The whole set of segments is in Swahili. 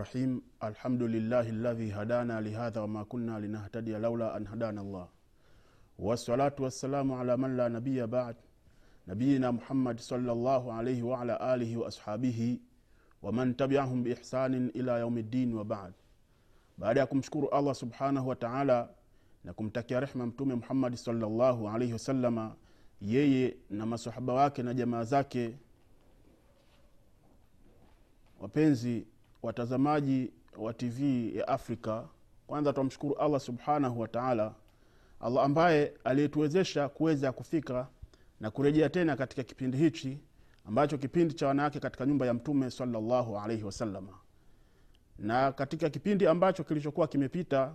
rahim alhamdulillahi ladhi hadana lihadha wama kunna linahtadiya laula an hadana llah wassalatu wassalamu ala man la nabiya bad. Nabiyina muhammad salllahu alaihi waala alihi waashabihi waman tabiahum biihsanin ila yaumi ddin wabad baada ya kumshukuru allah subhanahu wa taala na kumtakia rehma mtume muhammadi salllahu alaihi wasalama yeye na masahaba wake na jamaa zake wapenzi watazamaji wa tv ya afrika kwanza twamshukuru allah subhanahu wataala allah ambaye aliyetuwezesha kuweza kufika na kurejea tena katika kipindi hichi ambacho kipindi cha wanawake katika nyumba ya mtume salallahu alaihi wasalama na katika kipindi ambacho kilichokuwa kimepita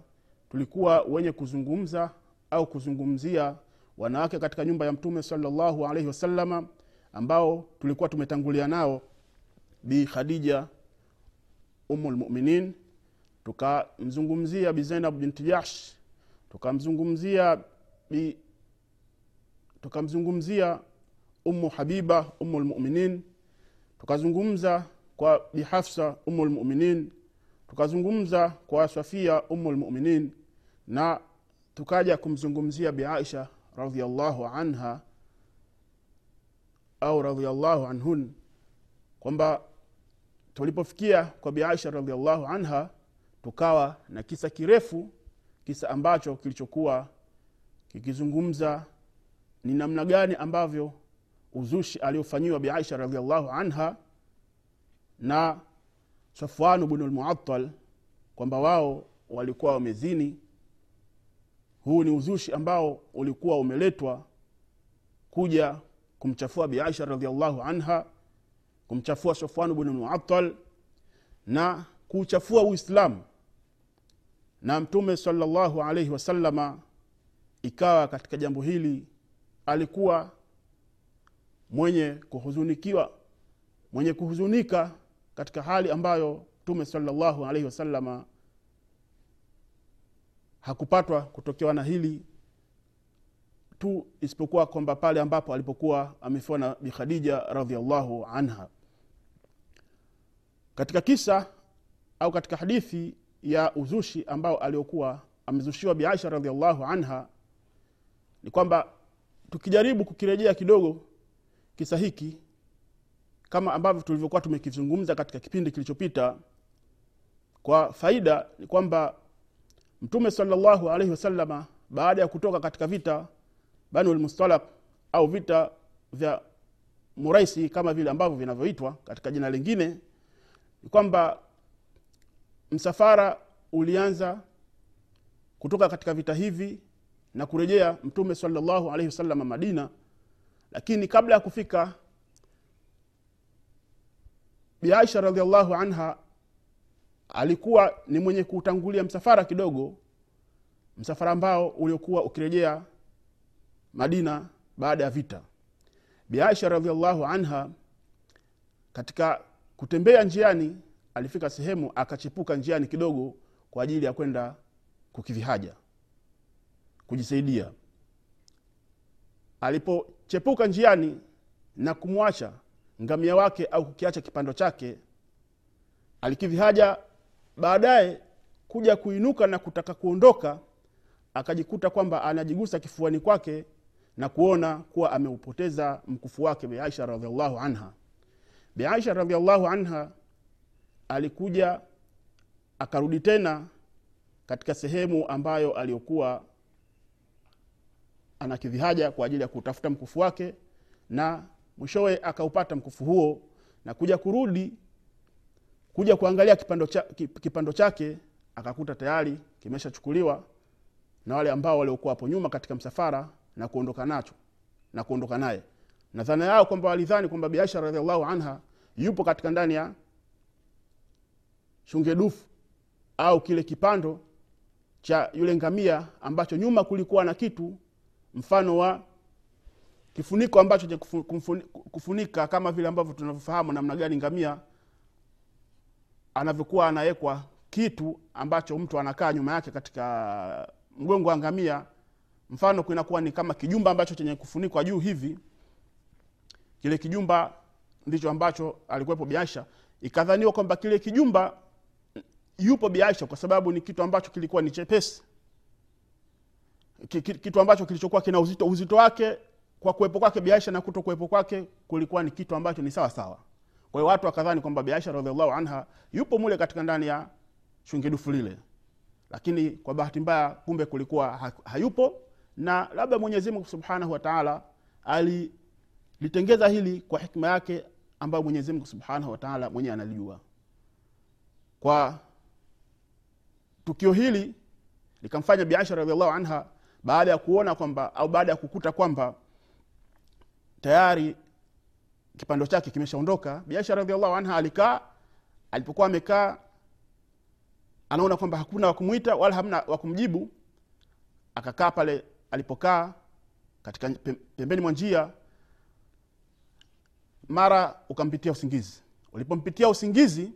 tulikuwa wenye kuzungumza au kuzungumzia wanawake katika nyumba ya mtume salallahu alaihi wasalama ambao tulikuwa tumetangulia nao bi khadija umu tukamzungumzia bi zainab binti jahsh tukamzungumzia bi tukamzungumzia umu habiba umu lmuminin tukazungumza kwa bihafsa umulmuminin umu lmuminin tukazungumza kwa safia umu lmuminin na tukaja kumzungumzia biaisha radiallahu anha au radiallahu anhun kwamba tulipofikia kwa bi aisha radiallahu anha tukawa na kisa kirefu kisa ambacho kilichokuwa kikizungumza ni namna gani ambavyo uzushi aliofanyiwa bi aisha radiallahu anha na safwanu bnu kwamba wao walikuwa wamezini. Huu ni uzushi ambao ulikuwa umeletwa kuja kumchafua bi aisha radiallahu anha kumchafua safwanu bnu muatal na kuuchafua uislamu na mtume salllahu alaihi wasalama ikawa katika jambo hili alikuwa mwenye kuhuzunikiwa mwenye kuhuzunika katika hali ambayo mtume salllahu alaihi wasalama hakupatwa kutokewa na hili tu isipokuwa kwamba pale ambapo alipokuwa amefiwa na bikhadija radiallahu anha. Katika kisa au katika hadithi ya uzushi ambao aliokuwa amezushiwa biaisha radiallahu anha ni kwamba tukijaribu kukirejea kidogo kisa hiki kama ambavyo tulivyokuwa tumekizungumza katika kipindi kilichopita kwa faida ni kwamba mtume salllahu alaihi wasalama baada ya kutoka katika vita banu lmustalak au vita vya muraisi kama vile ambavyo vinavyoitwa katika jina lingine ni kwamba msafara ulianza kutoka katika vita hivi na kurejea mtume salllahu alaihi wasalama madina lakini kabla ya kufika biaisha radiallahu anha alikuwa ni mwenye kuutangulia msafara kidogo msafara ambao uliokuwa ukirejea madina baada ya vita. Biaisha radiallahu anha katika kutembea njiani alifika sehemu akachepuka njiani kidogo kwa ajili ya kwenda kukivihaja kujisaidia. Alipochepuka njiani na kumwacha ngamia wake au kukiacha kipando chake alikivihaja. Baadaye kuja kuinuka na kutaka kuondoka akajikuta kwamba anajigusa kifuani kwake na kuona kuwa ameupoteza mkufu wake biaisha radiallahu anha. Biaisha radiallahu anha alikuja akarudi tena katika sehemu ambayo aliyokuwa anakidhi kwa ajili ya kutafuta mkufu wake na mwishowe akaupata mkufu huo na kuja kurudi kuja kuangalia kipando, cha, kipando chake akakuta tayari kimeshachukuliwa na wale ambao waliokuwa hapo nyuma katika msafara na kuondoka nacho na kuondoka naye. Na dhana yao kwamba walidhani kwamba biaisha radiallahu anha yupo katika ndani ya shungedufu au kile kipando cha yule ngamia ambacho nyuma kulikuwa na kitu mfano wa kifuniko ambacho cha kufunika kama vile ambavyo tunavyofahamu namna gani ngamia anavyokuwa anawekwa kitu ambacho mtu anakaa nyuma yake katika mgongo wa ngamia mfano kunakuwa ni kama kijumba ambacho chenye kufunikwa juu hivi. Kile kijumba ndicho ambacho alikuwepo biasha. Ikadhaniwa kwamba kile kijumba yupo biaisha kwa sababu ni kitu ambacho kilikuwa ni chepesi. Ki- ki- kitu ambacho kilichokuwa kina uzito uzito wake kwa kuwepo kwake biaisha na kuto kuwepo kwake kulikuwa ni kitu ambacho ni sawa sawa. Kwa hiyo watu wakadhani kwamba biaisha radiallahu anha yupo mule katika ndani ya shungidufu lile lakini kwa bahati mbaya kumbe kulikuwa hayupo na labda mwenyezi mungu subhanahu wa taala alilitengeza hili kwa hikma yake ambayo mwenyezi mungu subhanahu wa taala mwenyewe analijua. Kwa tukio hili likamfanya biaisha radiallahu anha baada ya kuona kwamba au baada ya kukuta kwamba tayari kipando chake kimeshaondoka biaisha radiallahu anha alikaa alipokuwa amekaa anaona kwamba hakuna wakumwita wala hamna wakumjibu akakaa pale alipokaa katika pembeni mwa njia mara ukampitia usingizi. Ulipompitia usingizi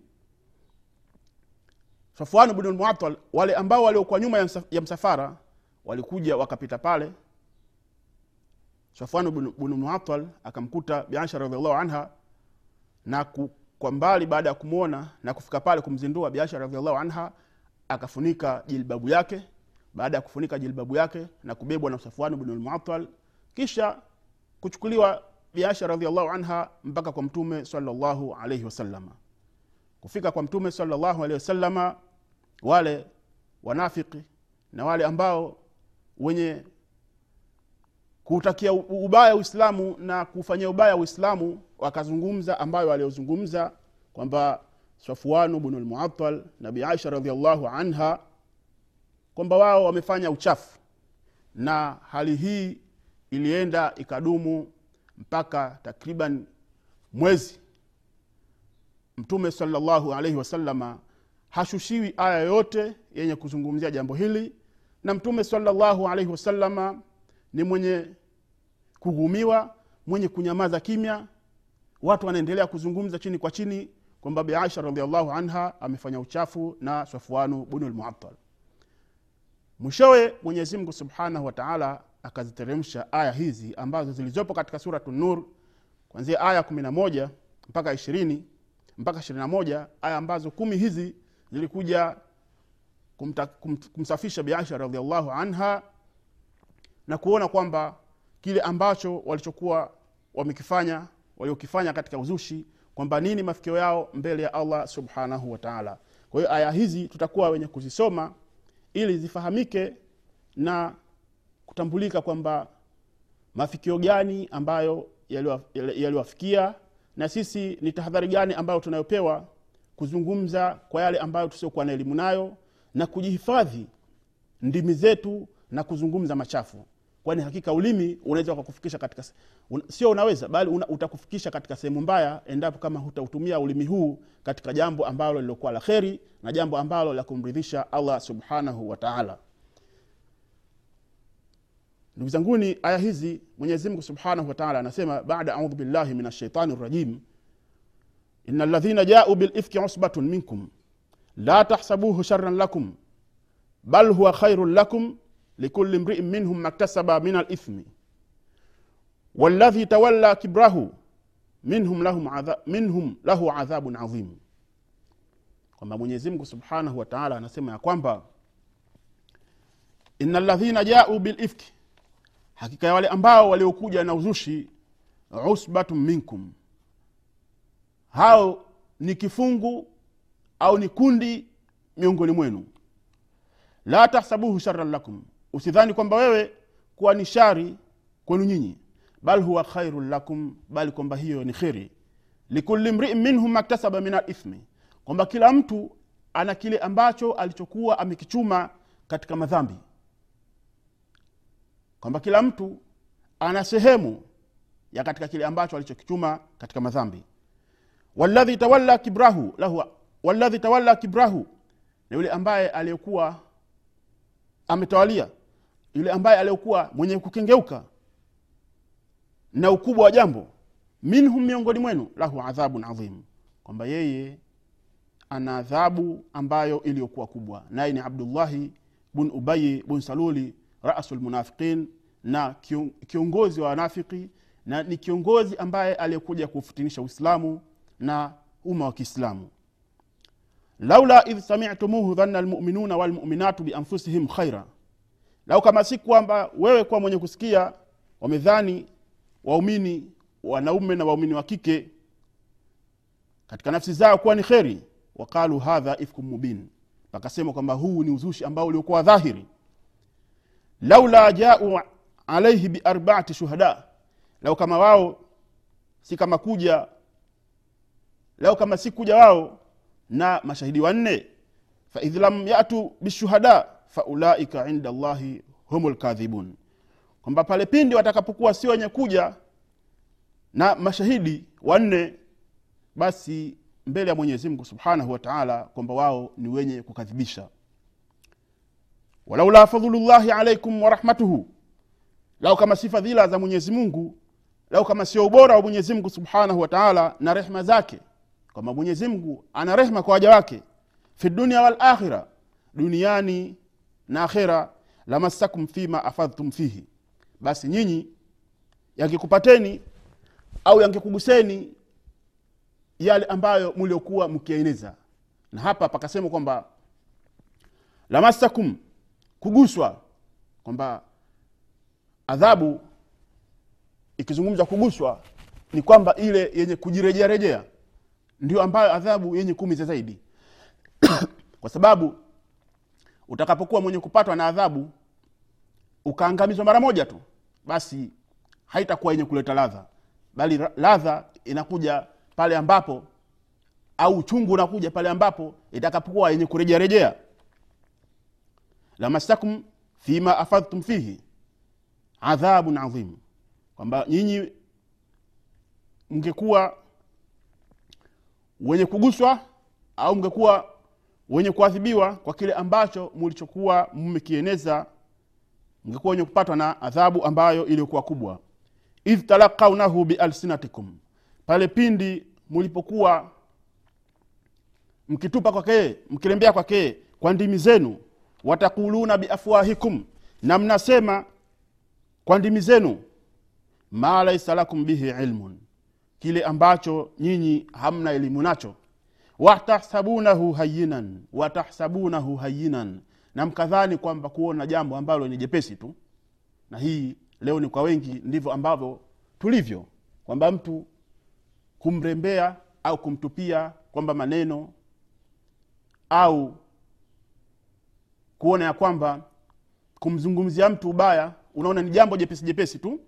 safuan bnu muatal wale ambao waliokuwa nyuma ya msafara walikuja wakapita pale. Safuan bnu bnu muatal akamkuta biaisha radiallahu anha na kwa mbali baada ya kumwona na kufika pale kumzindua biasha radiallahu anha akafunika jilbabu yake baada ya kufunika jilbabu yake na kubebwa na safwanu bnu lmuatal kisha kuchukuliwa biasha radiallahu anha mpaka kwa mtume salllahu alaihi wasalama kufika kwa mtume salllahu alaihi wasalama wale wanafiki na wale ambao wenye kuutakia ubaya uislamu na kufanyia ubaya uislamu wakazungumza ambayo waliozungumza kwamba safuanu bnu lmuatal na biaisha radiallahu anha kwamba wao wamefanya uchafu. Na hali hii ilienda ikadumu mpaka takriban mwezi. Mtume salllahu alaihi wasalama hashushiwi aya yoyote yenye kuzungumzia jambo hili na mtume salllahu alaihi wasalama ni mwenye kughumiwa mwenye kunyamaza kimya. Watu wanaendelea kuzungumza chini kwa chini kwamba bi radiallahu anha amefanya uchafu na safwanu bunu lmuatal mwishowe mwenyezi mungu subhanahu wa taala akaziteremsha aya hizi ambazo zilizopo katika suratu nur kwanzia aya 11 mpaka ishirini mpaka ishirini na moja aya ambazo kumi hizi zilikuja kumta, kum, kumsafisha biasha radiallahu anha na kuona kwamba kile ambacho walichokuwa wamekifanya waliokifanya katika uzushi kwamba nini mafikio yao mbele ya allah subhanahu wa taala. Kwa hiyo aya hizi tutakuwa wenye kuzisoma ili zifahamike na kutambulika kwamba mafikio gani ambayo yaliwa- yali- yaliwafikia na sisi ni tahadhari gani ambayo tunayopewa kuzungumza kwa yale ambayo tusiokuwa na elimu nayo na kujihifadhi ndimi zetu na kuzungumza machafu kwani hakika ulimi unaweza ukakufikisha katika un, sio unaweza bali una, utakufikisha katika sehemu mbaya endapo kama hutautumia ulimi huu katika jambo ambalo lilokuwa la kheri na jambo ambalo la kumridhisha allah subhanahu wa ndugu zanguni aya hizi mwenyezimungu subhanahu wataala anasema bada audhu billahi min ashaitani rajim ina ladhina jau bilifki usbatun minkum la tahsabuhu sharan lakum bal huwa khairun lakum likuli mriin minhum maktasaba min alithmi waladhi tawalla kibrahu minhum, lahum adha, minhum lahu adhabun adhimu kwamba mwenyezimngu subhanahu wa taala anasema ya kwamba ina ladhina jau bilifki hakika ya wale ambao waliokuja na uzushi usbatun minkum. Hao ni kifungu au ni kundi miongoni mwenu. La tahsabuhu sharan lakum usidhani kwamba wewe kuwa ni shari kwenu nyinyi bal huwa khairun lakum bali kwamba hiyo ni kheri. Likuli mriin minhum maktasaba min alithmi kwamba kila mtu ana kile ambacho alichokuwa amekichuma katika madhambi. Kwamba kila mtu ana sehemu ya katika kile ambacho alichokichuma katika madhambi. Waladhi tawalla kibrahu lahu waladhi tawalla kibrahu na yule ambaye aliyekuwa ametawalia yule ambaye aliokuwa mwenye kukengeuka na ukubwa wa jambo minhum miongoni mwenu lahu adhabun adhim kwamba yeye ana adhabu ambayo iliyokuwa kubwa. Naye ni abdullahi bun ubayi bun saluli rasu lmunafiqin na kiongozi wa wanafiki na ni kiongozi ambaye aliyekuja kufutinisha uislamu na umma wa kiislamu. Laula idh samitumuhu dhanna lmuminuna walmuminatu bianfusihim khaira lau kama si kwamba wewe kuwa mwenye kusikia wamedhani waumini wanaume na waumini wa kike katika nafsi zao kuwa ni kheri. Waqalu hadha ifkum mubin. Pakasema kwamba huu ni uzushi ambao uliokuwa dhahiri. Laula jau alaihi biarbaati shuhada. Lau kama wao si kama kuja lau kama si kuja wao na mashahidi wanne. Faidh lam yatu bishuhada faulaika inda llahi hum lkadhibun kwamba pale pindi watakapokuwa si wenye kuja na mashahidi wanne basi mbele ya mwenyezi mungu subhanahu wataala kwamba wao ni wenye kukadhibisha. Walaula fadhlullahi alaikum warahmatuhu lau kama si fadhila za mwenyezi mungu lau kama sio ubora wa mwenyezi mungu subhanahu wataala na rehma zake kwamba mwenyezi ana rehma kwa waja wake fi dunia walakhira duniani na akhera lamassakum fima afadhtum fihi. Basi nyinyi yangekupateni au yangekuguseni yale ambayo mliokuwa mkieneza. Na hapa pakasema kwamba lamassakum kuguswa kwamba adhabu ikizungumza kuguswa ni kwamba ile yenye kujirejea rejea ndio ambayo adhabu yenye kumiza zaidi. Kwa sababu utakapokuwa mwenye kupatwa na adhabu ukaangamizwa mara moja tu basi haitakuwa yenye kuleta ladha. Bali ladha inakuja pale ambapo au uchungu unakuja pale ambapo itakapokuwa yenye kurejearejea lamasakum fima afadhtum fihi adhabun adhim kwamba nyinyi mngekuwa wenye kuguswa au mngekuwa wenye kuadhibiwa kwa kile ambacho mlichokuwa mmekieneza mngekuwa wenye kupatwa na adhabu ambayo iliyokuwa kubwa. Idh talakaunahu bialsinatikum pale pindi mulipokuwa mkitupa kwakee mkilembea kwakee kwa ndimi zenu watakuluna biafwahikum na mnasema kwa ndimi zenu ma laisa lakum bihi ilmun. Kile ambacho nyinyi hamna elimu nacho watahsabunahu hayinan watahsabunahu hayinan na mkadhani kwamba kuona jambo ambalo ni jepesi tu. Na hii leo ni kwa wengi ndivyo ambavyo tulivyo kwamba mtu kumrembea au kumtupia kwamba maneno au kuona ya kwamba kumzungumzia mtu ubaya unaona ni jambo jepesi jepesi tu.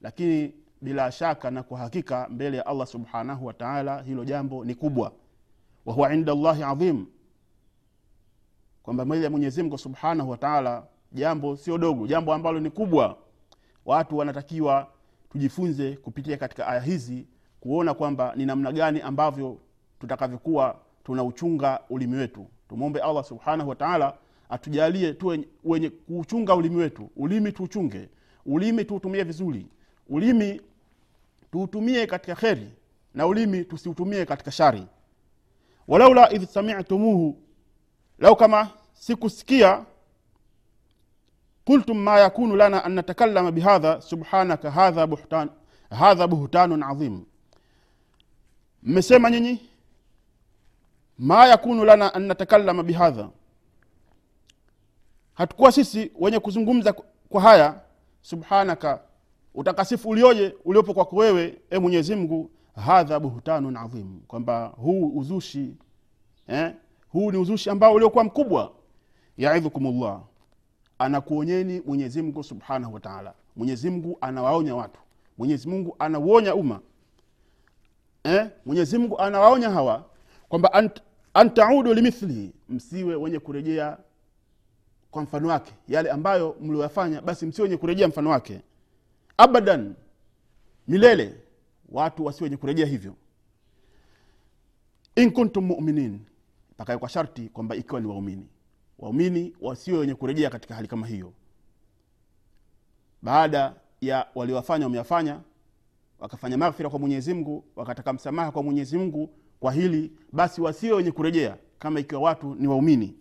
Lakini bila shaka na kwa hakika mbele ya allah subhanahu wataala hilo jambo ni kubwa wahuwa inda llahi adhim kwamba mbele ya mwenyezimngu subhanahu wa taala jambo sio dogo jambo ambalo ni kubwa. Watu wanatakiwa tujifunze kupitia katika aya hizi kuona kwamba ni namna gani ambavyo tutakavyokuwa tunauchunga ulimi wetu. Tumwombe allah subhanahu wa taala atujalie tu wenye- wenye kuuchunga ulimi wetu. Ulimi tuuchunge ulimi tuutumie vizuri ulimi tuutumie katika kheri na ulimi tusiutumie katika shari walaula idh samitumuhu lau kama sikusikia qultum ma yakunu lana an natakallama bihadha subhanaka hadha buhtan hadha buhtanun adhim mmesema nyinyi ma yakunu lana an natakallama bihadha. Hatukuwa sisi wenye kuzungumza kwa haya subhanaka utakasifu ulioje uliopo kwako wewe e mwenyezi mungu hadha buhtanun adhim kwamba huu uzushi eh? huu ni uzushi ambao uliokuwa mkubwa. Yaidhukum llah anakuonyeni mwenyezimngu subhanahu wataala mwenyezimngu anawaonya watu. Mwenyezimungu anauonya umma. Eh? mwenyezimngu anawaonya hawa kwamba ant, antaudu limithlihi msiwe wenye kurejea kwa mfano wake. Yale ambayo mlioyafanya basi msiwe wenye kurejea mfano wake. Abadan milele watu wasi wenye kurejea hivyo. In muminin pakae kwa sharti kwamba ikiwa ni waumini. Waumini wasiwe wenye kurejea katika hali kama hiyo. Baada ya waliowafanya wameyafanya wakafanya maghfira kwa mwenyezi mungu wakataka msamaha kwa mwenyezi mungu kwa hili basi wasiwe wenye kurejea kama ikiwa watu ni waumini.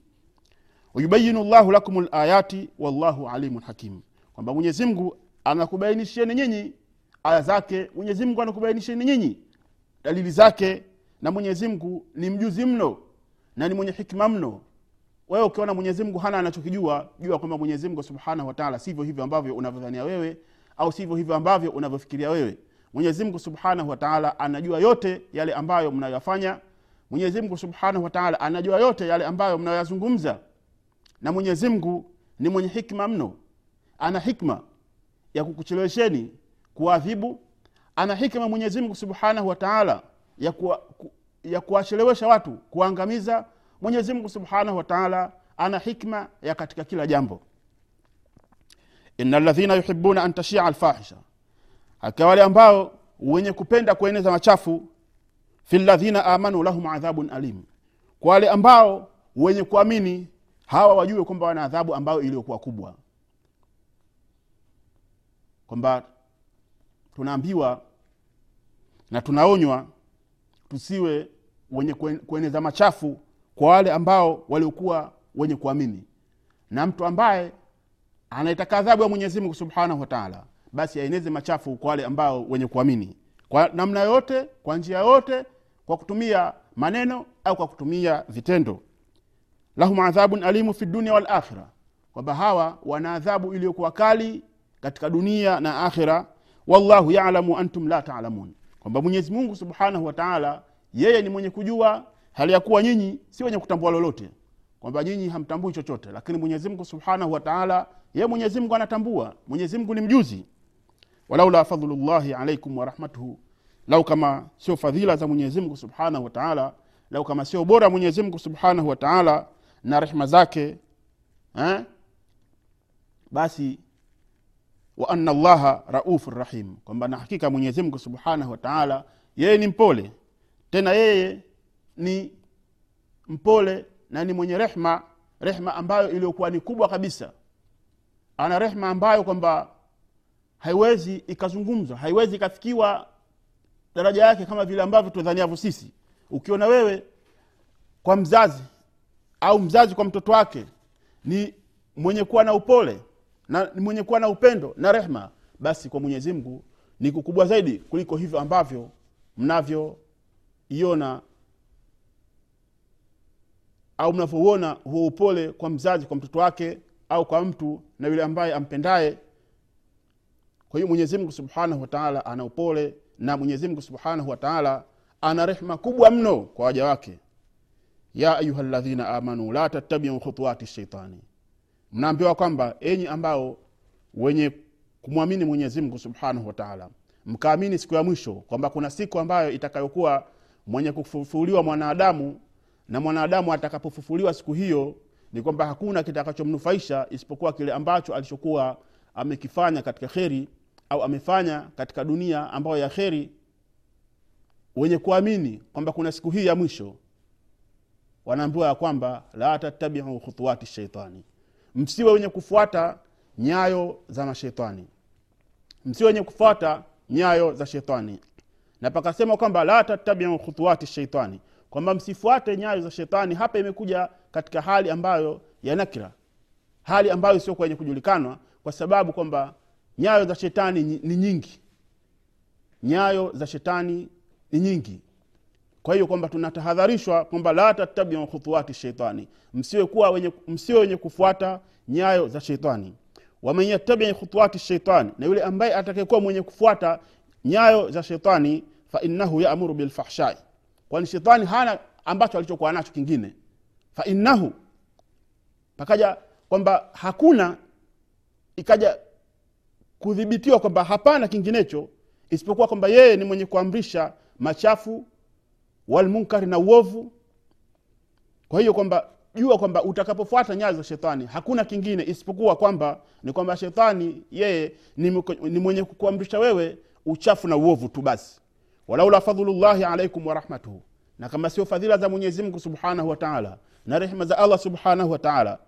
Wayubayinu llahu lakum layati wallahu alimun hakim. Kwamba mwenyezi mungu anakubainishieni nyinyi aya zake mwenyezi mungu anakubainishieni nyinyi. Dalili zake na mwenyezi mungu ni mjuzi mno na ni mwenye hikma mno. Wewe ukiona mwenyezi mungu hana anachokijua jua kwamba mwenyezi mungu subhanahu wataala sivyo hivyo ambavyo unavyodhania wewe au sivyo hivyo ambavyo unavyofikiria wewe. Mwenyezi mungu subhanahu wataala anajua yote yale ambayo mnayoyafanya. Mwenyezi mungu subhanahu wataala anajua yote yale ambayo mnayoyazungumza. Na mwenyezi mungu ni mwenye hikma mno. Ana hikma ya kukuchelewesheni kuadhibu ana hikma mwenyezi mungu subhanahu wataala ya kuwa, ku, kuwachelewesha watu kuangamiza mwenyezi mungu subhanahu wataala ana hikma ya katika kila jambo. Ina ladhina yuhibuna an tashia alfahisha hakika wale ambao wenye kupenda kueneza machafu fi ladhina amanu lahum adhabun alim kwa wale ambao wenye kuamini hawa wajue kwamba wana adhabu ambayo iliyokuwa kubwa. Kwamba tunaambiwa na tunaonywa tusiwe wenye kueneza machafu kwa wale ambao waliokuwa wenye kuamini. Na mtu ambaye anaitaka adhabu ya mwenyezi mungu subhanahu wataala basi aeneze machafu kwa wale ambao wenye kuamini. Kwa namna yote kwa njia yote kwa kutumia maneno au kwa kutumia vitendo. Lahum adhabun alimu fi dunia walakhira kwamba hawa wana adhabu iliyokuwa kali katika dunia na akhira wallahu yalamu antum la talamun. Kwamba mwenyezi mungu subhanahu wataala yeye ni mwenye kujua hali ya kuwa nyinyi si wenye kutambua lolote. Kwamba nyinyi hamtambui chochote. Lakini mwenyezi mungu subhanahu wataala yeye mwenyezi mungu anatambua. Mwenyezi mungu ni mjuzi. Walaula fadhlullahi alaikum warahmatuhu lau kama sio fadhila za mwenyezi mungu subhanahu wataala lau kama sio bora mwenyezi mungu subhanahu wataala na rehma zake eh? basi wa anna llaha raufu rahim kwamba na hakika mwenyezimngu subhanahu wataala yeye ni mpole. Tena yeye ni mpole na ni mwenye rehma rehma ambayo iliyokuwa ni kubwa kabisa. Ana rehma ambayo kwamba haiwezi ikazungumzwa haiwezi ikafikiwa daraja yake kama vile ambavyo tudhaniavyo sisi. Ukiona wewe kwa mzazi au mzazi kwa mtoto wake ni mwenye kuwa na upole na mwenye kuwa na upendo na rehma basi kwa mwenyezi mungu ni kukubwa zaidi kuliko hivyo ambavyo mnavyoiona au mnavyouona huo upole kwa mzazi kwa mtoto wake au kwa mtu na yule ambaye ampendaye. Kwa hiyo mwenyezi mungu subhanahu wataala ana upole na mwenyezi mungu subhanahu wataala ana rehma kubwa mno kwa waja wake. Ya ayuha ladhina amanu la tattabiu khutuwati shaitani mnaambiwa kwamba enyi ambao wenye kumwamini mwenyezi mungu subhanahu wataala mkaamini siku ya mwisho kwamba kuna siku ambayo itakayokuwa mwenye kufufuliwa mwanadamu na mwanadamu atakapofufuliwa siku hiyo ni kwamba hakuna kitakachomnufaisha isipokuwa kile ambacho alichokuwa amekifanya katika kheri au amefanya katika dunia ambayo ya kheri wenye kuamini kwamba kuna siku hii ya mwisho wanaambiwa ya kwamba la tattabiu khutuwati shaitani msiwe wenye kufuata nyayo za mashetani. Msiwe wenye kufuata nyayo za shetani. Na pakasema kwamba la tattabiu khutuwati sheitani kwamba msifuate nyayo za shetani hapa imekuja katika hali ambayo ya nakira. Hali ambayo sio kwenye kujulikanwa kwa sababu kwamba nyayo za shetani ni nyingi. Nyayo za shetani ni nyingi kwa hiyo kwamba tunatahadharishwa kwamba la tattabiu khutuwati sheitani msiwe kuwa wenye, msiwe wenye kufuata nyayo za sheitani waman yattabii khutuwati sheitani na yule ambaye atakayekuwa mwenye kufuata nyayo za sheitani fainnahu yaamuru bilfahshai kwani shetani hana ambacho alichokuwa nacho kingine. Fainnahu pakaja kwamba hakuna ikaja kudhibitiwa kwamba hapana kinginecho isipokuwa kwamba yeye ni mwenye kuamrisha machafu walmunkari na uovu. Kwa hiyo kwamba jua kwamba utakapofuata nyayo za shetani hakuna kingine isipokuwa kwamba ni kwamba shetani yeye ni, mwenye kukuamrisha wewe uchafu na uovu tu basi. Walaula fadhlullahi alaikum warahmatuhu na kama sio fadhila za mwenyezi mungu subhanahu wa na rehma za allah subhanahu wa taala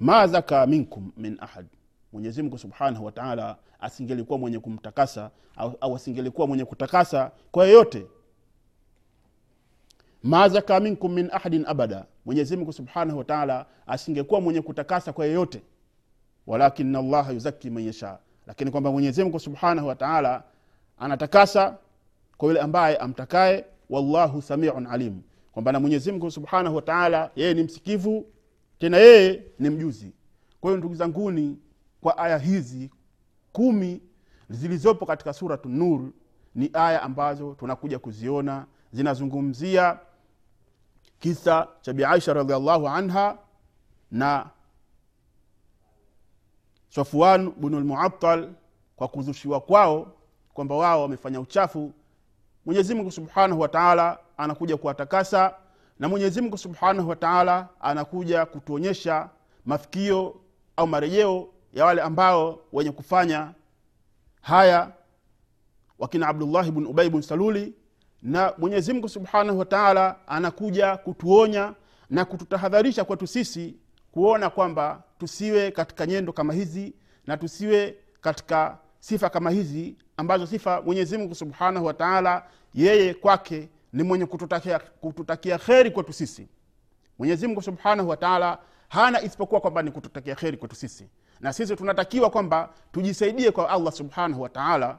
ma zaka minkum min ahad. Mwenyezi mungu subhanahu wa asingelikuwa mwenye kumtakasa au, au asingelikuwa mwenye kutakasa kwa yeyote ma zaka minkum min ahadin abada. Mwenyezi mungu subhanahu wataala asingekuwa mwenye kutakasa kwa yeyote. Walakina llaha yuzaki man yasha. Lakini kwamba mwenyezi mungu subhanahu wataala anatakasa kwa yule ambaye amtakaye wallahu samiun alim. Kwamba na mwenyezi mungu subhanahu wataala yeye ni msikivu tena yeye ni mjuzi. Kwa hiyo ndugu zanguni kwa aya hizi kumi zilizopo katika suratu nur ni aya ambazo tunakuja kuziona zinazungumzia kisa cha biaisha radiallahu anha na safwan bnulmuatal kwa kuzushiwa kwao kwamba wao wamefanya uchafu. Mwenyezi mungu subhanahu wa taala anakuja kuwatakasa na mwenyezi mungu subhanahu wa taala anakuja kutuonyesha mafikio au marejeo ya wale ambao wenye kufanya haya wakina abdullahi bnu ubai bn saluli na mwenyezi mungu subhanahu wa taala anakuja kutuonya na kututahadharisha kwetu sisi kuona kwamba tusiwe katika nyendo kama hizi na tusiwe katika sifa kama hizi ambazo sifa mwenyezi mungu subhanahu wa taala yeye kwake ni mwenye kututakia, kututakia kheri kwetu sisi. Mwenyezi mungu subhanahu wa taala hana isipokuwa kwamba ni kututakia kheri kwetu sisi. Na sisi tunatakiwa kwamba tujisaidie kwa allah subhanahu wa taala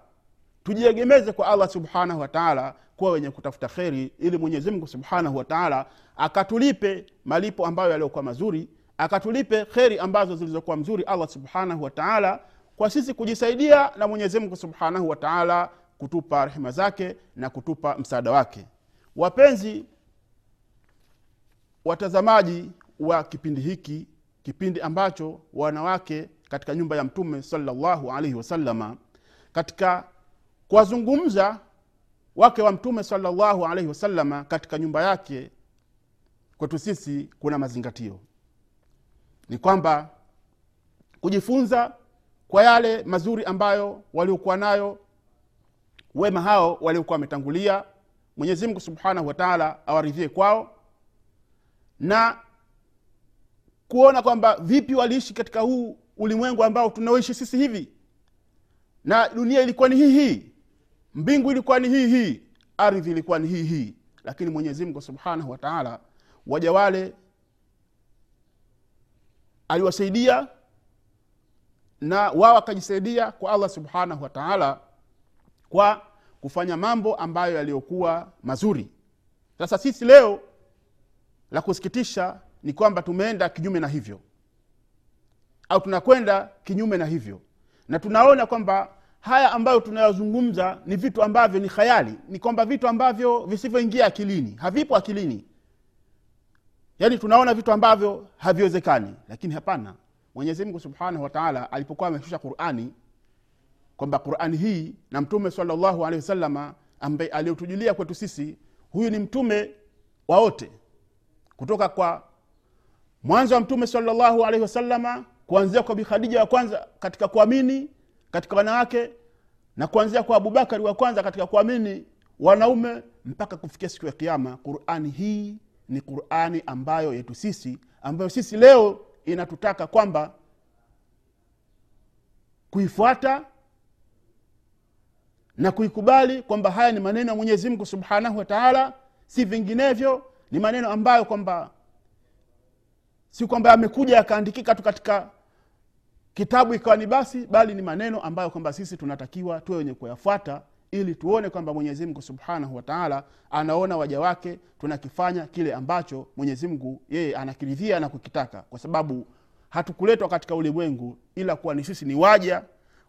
tujiegemeze kwa allah subhanahu wataala kuwa wenye kutafuta kheri ili mwenyezimngu subhanahu wataala akatulipe malipo ambayo yaliyokuwa mazuri akatulipe kheri ambazo zilizokuwa mzuri allah subhanahu wataala kwa sisi kujisaidia na mwenyezimngu subhanahu wataala kutupa rehema zake na kutupa msaada wake. Wapenzi watazamaji wa kipindi hiki kipindi ambacho wanawake katika nyumba ya mtume salllahu alaihi wasalama katika kuwazungumza wake wa mtume salllahu alaihi wasalama katika nyumba yake kwetu sisi kuna mazingatio. Ni kwamba kujifunza kwa yale mazuri ambayo waliokuwa nayo wema hao waliokuwa wametangulia mwenyezi mungu subhanahu wataala awaridhie kwao na kuona kwamba vipi waliishi katika huu ulimwengu ambao tunaoishi sisi hivi. Na dunia ilikuwa ni hii hii mbingu ilikuwa ni hii hii ardhi ilikuwa ni hii hii. Lakini mwenyezi mungu subhanahu wataala waja wale aliwasaidia na wao wakajisaidia kwa allah subhanahu wataala kwa kufanya mambo ambayo yaliyokuwa mazuri. Sasa sisi leo la kusikitisha ni kwamba tumeenda kinyume na hivyo. Au tunakwenda kinyume na hivyo. Na tunaona kwamba haya ambayo tunayozungumza ni vitu ambavyo ni khayali ni kwamba vitu ambavyo visivyoingia akilini havipo akilini. Yaani tunaona vitu ambavyo haviwezekani lakini hapana. Mwenyezi subhanahu wataala alipokuwa ameshusha qurani kwamba qurani hii na mtume salllahu alehi wasalama ambaye aliyotujulia kwetu sisi huyu ni mtume wa kutoka kwa mwanzo wa mtume salllahu alaihi wasalama kuanzia kwa bikhadija wa kwanza katika kuamini katika wanawake na kuanzia kwa abubakari wa kwanza katika kuamini wanaume mpaka kufikia siku ya kiama qurani hii ni qurani ambayo yetu sisi ambayo sisi leo inatutaka kwamba kuifuata na kuikubali kwamba haya ni maneno ya mwenyezi mungu subhanahu wataala si vinginevyo ni maneno ambayo kwamba si kwamba yamekuja yakaandikika tu katika kitabu ikawa ni basi bali ni maneno ambayo kwamba sisi tunatakiwa tuwe wenye kuyafuata ili tuone kwamba mwenyezi mungu subhanahu wataala anaona waja wake tunakifanya kile ambacho mwenyezi mungu yeye anakiridhia na kukitaka. Kwa sababu hatukuletwa katika ulimwengu ila kuwa ni sisi ni waja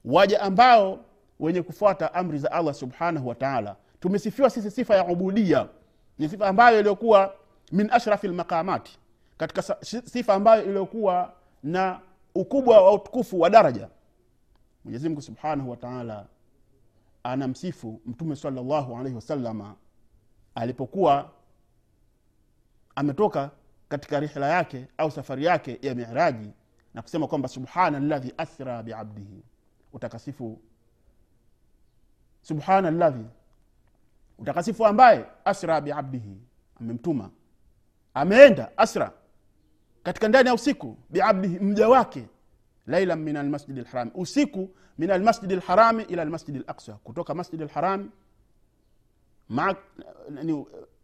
waja ambao wenye kufuata amri za allah subhanahu wataala tumesifiwa sisi sifa ya ubudia ni sifa ambayo iliyokuwa min ashrafi lmaqamati katika sifa ambayo iliyokuwa na ukubwa wa utukufu wa daraja. Mwenyezi mungu subhanahu wataala anamsifu mtume salllahu alaihi wasalama alipokuwa ametoka katika rihla yake au safari yake ya miraji na kusema kwamba subhana ladhi asra biabdihi utakasifu subhana ladhi utakasifu ambaye asra biabdihi amemtuma. Ameenda asra katika ndani ya usiku biabdihi mja wake laila min almasjidi lharami usiku min almasjidi lharami ila almasjidi laksa kutoka masjidi lharami ma,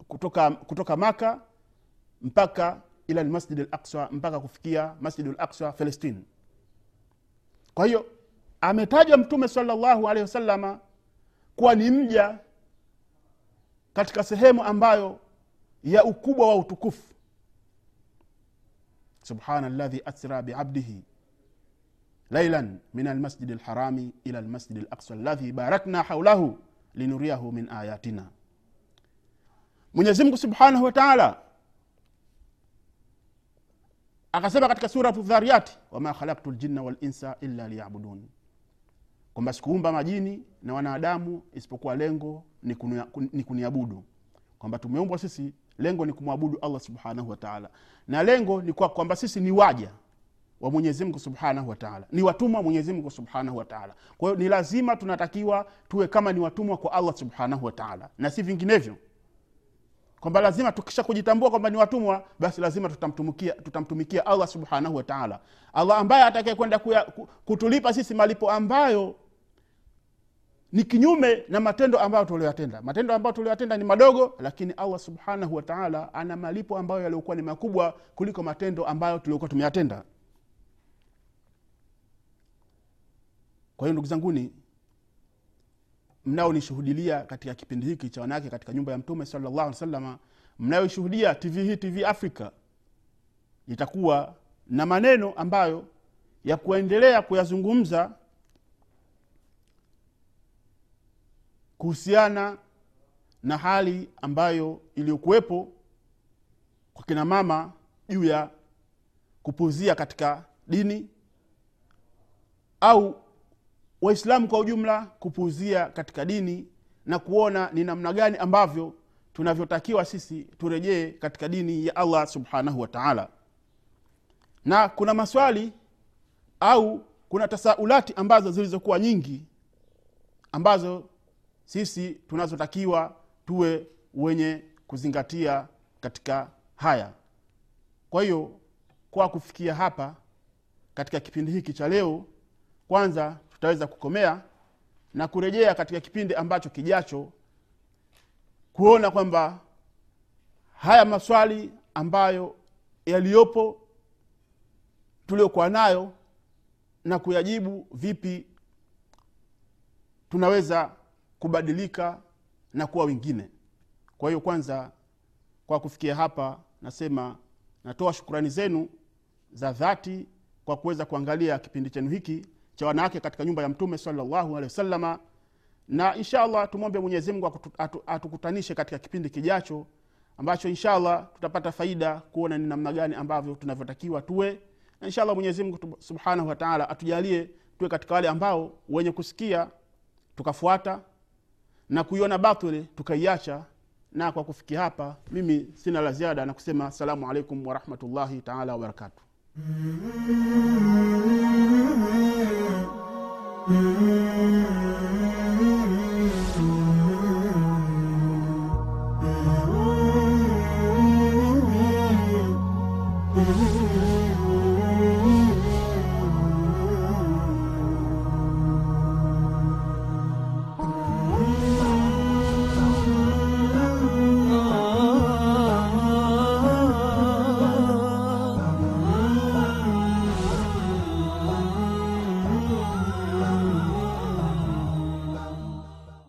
kutoka, kutoka maka mpaka ila lmasjidi laksa mpaka kufikia masjidi laksa felestin kwa hiyo ametajwa mtume salllahu alehi wasalama kuwa ni mja katika sehemu ambayo ya ukubwa wa utukufu subhana ladhi asra biabdihi lailan min almasjidi lharami ila lmasjidi laksa ladhi barakna haulahu linuriahu min ayatina. Mwenyezimngu subhanahu wataala akasema katika suratu dhariyati wama khalaktu ljinna walinsa illa liyabudun. Kwamba sikuumba majini na wanadamu isipokuwa lengo ni kuniabudu. Kwamba tumeumbwa sisi lengo ni kumwabudu allah subhanahu wataala na lengo ni kwa kwamba sisi ni waja wa mwenyezimngu subhanahu wataala ni watumwa mwenyezimngu subhanahu wataala kwa ni lazima tunatakiwa tuwe kama ni watumwa kwa allah subhanahu wataala na si vinginevyo. Kwamba lazima tukisha kujitambua kwamba ni watumwa basi lazima tutamtumikia, tutamtumikia allah subhanahu wataala allah ambaye atakee kwenda kutulipa sisi malipo ambayo ni kinyume na matendo ambayo tulioyatenda matendo ambayo tulioyatenda ni madogo lakini allah subhanahu wataala ana malipo ambayo yaliokuwa ni makubwa kuliko matendo ambayo tuliokuwa tumeyatenda. Kwa hiyo ndugu zanguni mnaonishuhudilia katika kipindi hiki cha wanawake katika nyumba ya mtume salllahu alih salama mnayoshuhudia tv hii tv africa itakuwa na maneno ambayo ya kuendelea kuyazungumza kuhusiana na hali ambayo iliyokuwepo kwa kina mama juu ya kupuzia katika dini au waislamu kwa ujumla kupuuzia katika dini na kuona ni namna gani ambavyo tunavyotakiwa sisi turejee katika dini ya allah subhanahu wa taala. Na kuna maswali au kuna tasaulati ambazo zilizokuwa nyingi ambazo sisi tunazotakiwa tuwe wenye kuzingatia katika haya. Kwa hiyo kwa kufikia hapa katika kipindi hiki cha leo kwanza tutaweza kukomea na kurejea katika kipindi ambacho kijacho kuona kwamba haya maswali ambayo yaliyopo tuliokuwa nayo na kuyajibu vipi tunaweza kubadilika na kuwa wengine. Kwa hiyo kwanza kwa kufikia hapa nasema natoa shukurani zenu za dhati kwa kuweza kuangalia kipindi chenu hiki cha wanawake katika nyumba ya mtume salllahu alehi wasalama na insha allah tumwombe mwenyezimngu atukutanishe katika kipindi kijacho ambacho inshaallah tutapata faida kuona ni namna gani ambavyo tunavyotakiwa tuwe. Na inshaallah mwenyezimngu subhanahu wataala atujalie tuwe katika wale ambao wenye kusikia tukafuata na kuiona batili tukaiacha. Na kwa kufikia hapa mimi sina la ziada na kusema assalamu alaikum warahmatullahi taala wabarakatu Mm-hmm.